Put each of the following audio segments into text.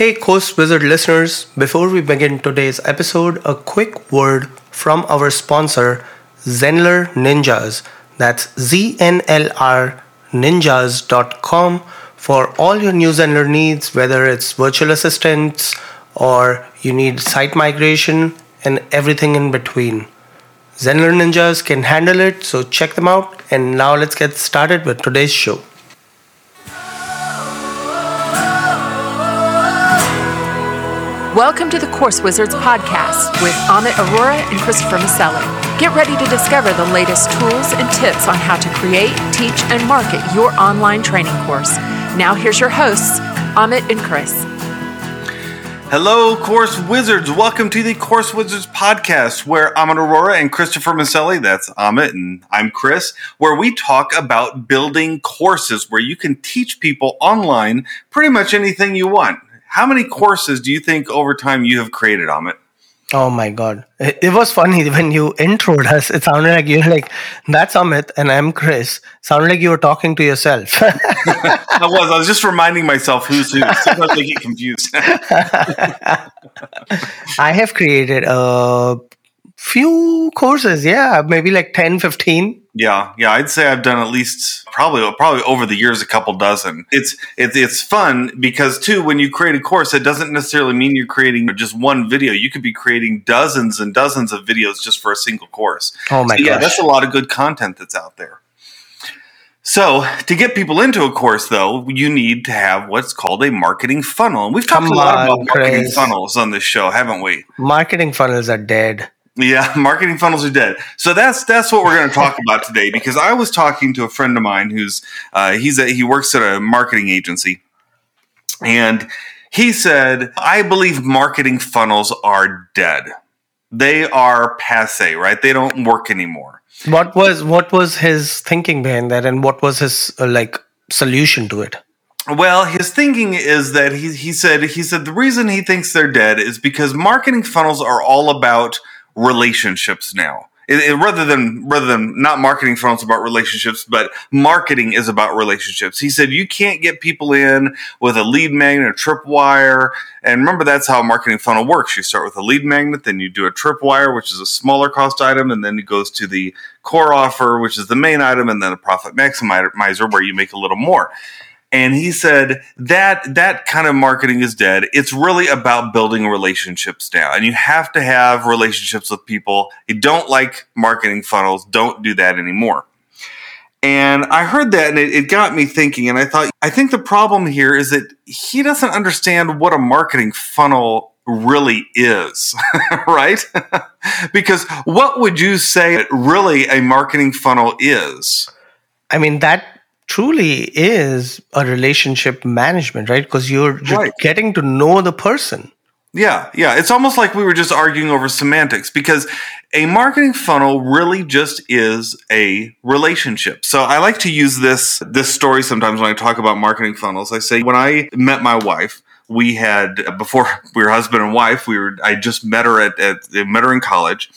Hey, Course Wizard listeners, before we begin today's episode, a quick word from our sponsor, Zenler Ninjas. That's Z-N-L-R ninjas.com for all your new Zenler needs, whether it's virtual assistants or you need site migration and everything in between. Zenler Ninjas can handle it, so check them out. And now let's get started with today's show. Welcome to the Course Wizards podcast with Amit Aurora and Christopher Maselli. Get ready to discover the latest tools and tips on how to create, teach, and market your online training course. Now, here's your hosts, Amit and Chris. Hello, Course Wizards. Welcome to the Course Wizards podcast, where Amit Aurora and Christopher Maselli, that's Amit and I'm Chris, where we talk about building courses where you can teach people online pretty much anything you want how many courses do you think over time you have created, Amit? Oh my god. It, was funny when you introed us. It sounded like you're like, that's Amit and I'm Chris. Sounded like you were talking to yourself. I was. I was just reminding myself who's who. Sometimes I get confused. I have created a few courses. Yeah, maybe like 10, 15 yeah, yeah, I'd say I've done at least probably probably over the years a couple dozen. It's it's it's fun because too when you create a course, it doesn't necessarily mean you're creating just one video. You could be creating dozens and dozens of videos just for a single course. Oh my so, Yeah, that's a lot of good content that's out there. So, to get people into a course, though, you need to have what's called a marketing funnel. And we've talked Come a lot on, about marketing Chris. funnels on this show, haven't we? Marketing funnels are dead. Yeah, marketing funnels are dead. So that's that's what we're going to talk about today. Because I was talking to a friend of mine who's uh, he's a, he works at a marketing agency, and he said, "I believe marketing funnels are dead. They are passe, right? They don't work anymore." What was what was his thinking behind that, and what was his uh, like solution to it? Well, his thinking is that he he said he said the reason he thinks they're dead is because marketing funnels are all about relationships now. It, it, rather than rather than not marketing funnels about relationships, but marketing is about relationships. He said you can't get people in with a lead magnet, a tripwire, and remember that's how a marketing funnel works. You start with a lead magnet, then you do a tripwire, which is a smaller cost item, and then it goes to the core offer, which is the main item, and then a profit maximizer where you make a little more and he said that that kind of marketing is dead. It's really about building relationships now and you have to have relationships with people. You don't like marketing funnels. Don't do that anymore. And i heard that and it, it got me thinking. And i thought i think the problem here is that he doesn't understand what a marketing funnel really is, right? because what would you say really a marketing funnel is? I mean, that truly is a relationship management, right? Because you're, you're right. getting to know the person. Yeah, yeah. It's almost like we were just arguing over semantics because a marketing funnel really just is a relationship. So I like to use this this story sometimes when I talk about marketing funnels. I say when I met my wife, we had before we were husband and wife, we were I just met her at, at met her in college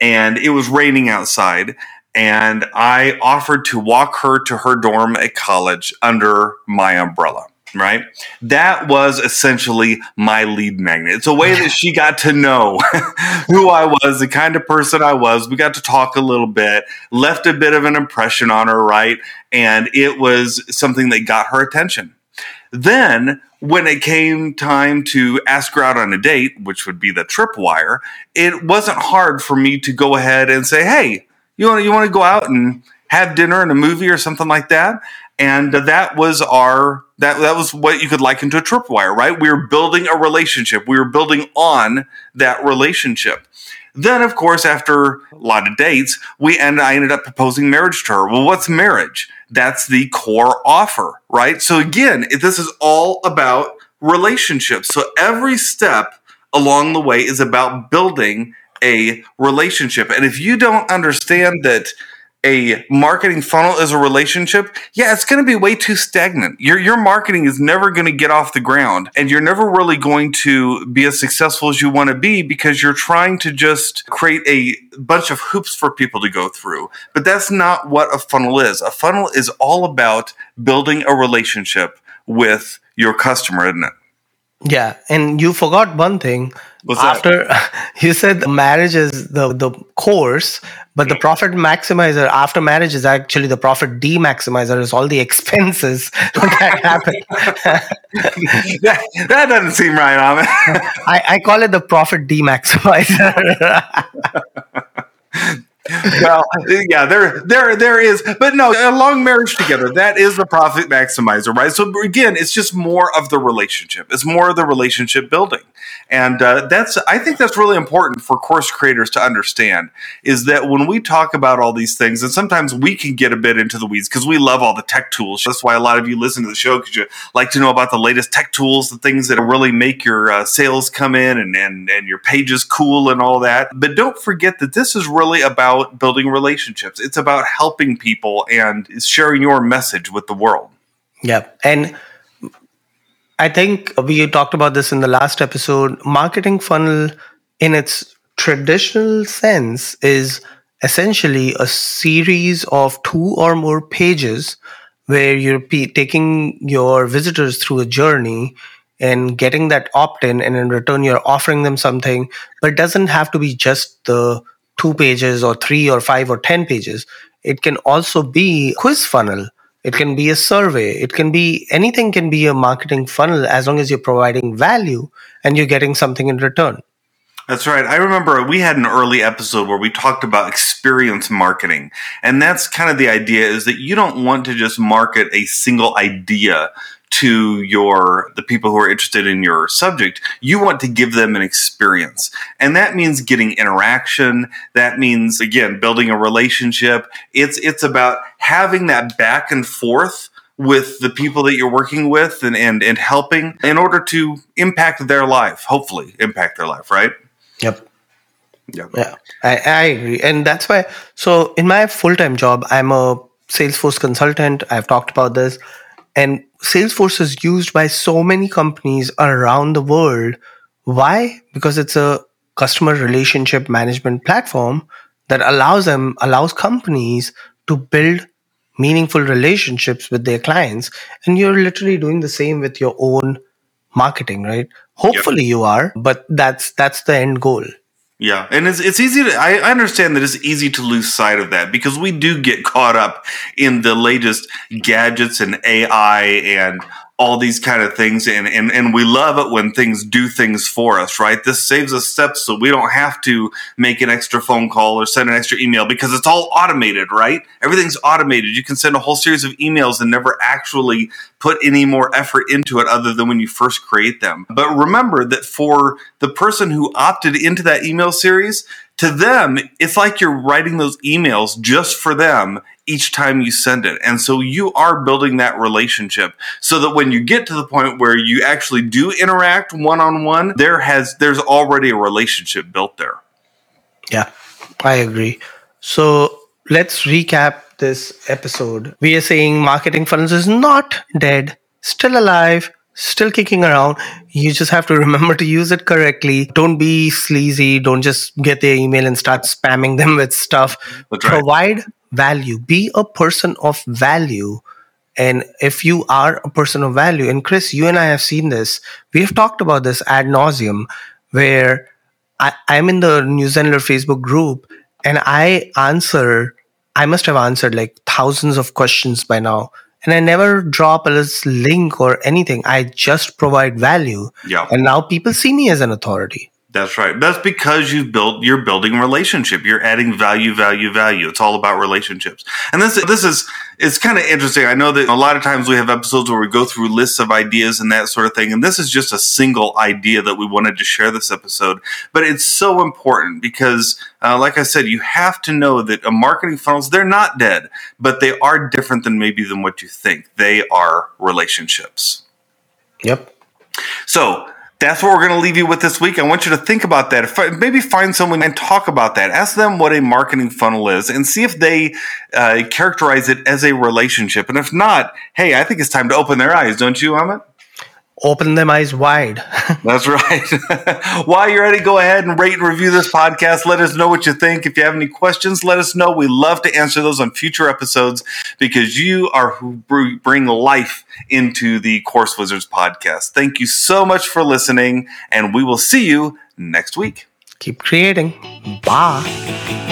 and it was raining outside and I offered to walk her to her dorm at college under my umbrella. Right? That was essentially my lead magnet. It's a way that she got to know who I was, the kind of person I was. We got to talk a little bit, left a bit of an impression on her, right? And it was something that got her attention. Then when it came time to ask her out on a date, which would be the tripwire, it wasn't hard for me to go ahead and say, Hey, you want you want to go out and have dinner and a movie or something like that. And that was our that that was what you could liken to a tripwire, right? We were building a relationship. We were building on that relationship. Then, of course, after a lot of dates, we and I ended up proposing marriage to her. Well, what's marriage? That's the core offer, right? So again, this is all about relationships. So every step along the way is about building a relationship. And if you don't understand that a marketing funnel is a relationship, yeah, it's going to be way too stagnant. Your your marketing is never going to get off the ground and you're never really going to be as successful as you want to be because you're trying to just create a bunch of hoops for people to go through. But that's not what a funnel is. A funnel is all about building a relationship with your customer, isn't it? Yeah, and you forgot one thing. What's that? after you said marriage is the the course, but the hmm. profit maximizer after marriage is actually the profit demaximizer is all the expenses that happen. that, that doesn't seem right, Amit. I, I call it the profit demaximizer. Well, yeah, there, there, there is, but no, a long marriage together, that is the profit maximizer, right? So again, it's just more of the relationship. It's more of the relationship building, and uh, that's, I think that's really important for course creators to understand is that when we talk about all these things, and sometimes we can get a bit into the weeds because we love all the tech tools. That's why a lot of you listen to the show because you like to know about the latest tech tools, the things that really make your uh, sales come in and, and and your pages cool and all that. But don't forget that this is really about building relationships. It's about helping people and sharing your message with the world. Yeah. And I think we talked about this in the last episode. Marketing funnel, in its traditional sense, is essentially a series of two or more pages where you're p- taking your visitors through a journey and getting that opt in, and in return, you're offering them something, but it doesn't have to be just the two pages or three or five or 10 pages. It can also be quiz funnel. It can be a survey. It can be anything can be a marketing funnel as long as you're providing value and you're getting something in return. That's right. I remember we had an early episode where we talked about experience marketing. And that's kind of the idea is that you don't want to just market a single idea to your the people who are interested in your subject you want to give them an experience and that means getting interaction that means again building a relationship it's it's about having that back and forth with the people that you're working with and and, and helping in order to impact their life hopefully impact their life right yep Yep. Yeah, I, I agree. And that's why, so in my full time job, I'm a Salesforce consultant. I've talked about this. And Salesforce is used by so many companies around the world. Why? Because it's a customer relationship management platform that allows them, allows companies to build meaningful relationships with their clients. And you're literally doing the same with your own marketing, right? Hopefully yep. you are, but that's, that's the end goal. Yeah, and it's it's easy to I understand that it's easy to lose sight of that because we do get caught up in the latest gadgets and AI and all these kind of things and, and and we love it when things do things for us right? This saves us steps so we don't have to make an extra phone call or send an extra email because it's all automated right? Everything's automated. You can send a whole series of emails and never actually put any more effort into it other than when you first create them. But remember that for the person who opted into that email series to them, it's like you're writing those emails just for them each time you send it. And so you are building that relationship so that when you get to the point where you actually do interact one on one, there has there's already a relationship built there. Yeah, I agree. So let's recap this episode. We are saying marketing funnels is not dead, still alive, still kicking around. You just have to remember to use it correctly. Don't be sleazy. Don't just get their email and start spamming them with stuff. That's Provide right. value. Be a person of value. And if you are a person of value, and Chris, you and I have seen this, we have talked about this ad nauseum, where I, I'm in the New Zenler Facebook group and I answer, I must have answered like thousands of questions by now and I never drop a link or anything. I just provide value. Yeah. And now people see me as an authority. That's right. That's because you've built you're building relationship. You're adding value, value, value. It's all about relationships. And this this is it's kind of interesting. I know that a lot of times we have episodes where we go through lists of ideas and that sort of thing. And this is just a single idea that we wanted to share this episode. But it's so important because, uh, like I said, you have to know that a marketing funnels they're not dead, but they are different than maybe than what you think. They are relationships. Yep. So that's what we're going to leave you with this week. I want you to think about that. Maybe find someone and talk about that. Ask them what a marketing funnel is and see if they uh, characterize it as a relationship. And if not, hey, I think it's time to open their eyes, don't you, Amit? Open them eyes wide. That's right. While you're at it, go ahead and rate and review this podcast. Let us know what you think. If you have any questions, let us know. We love to answer those on future episodes because you are who bring life into the Course Wizards podcast. Thank you so much for listening, and we will see you next week. Keep creating. Bye.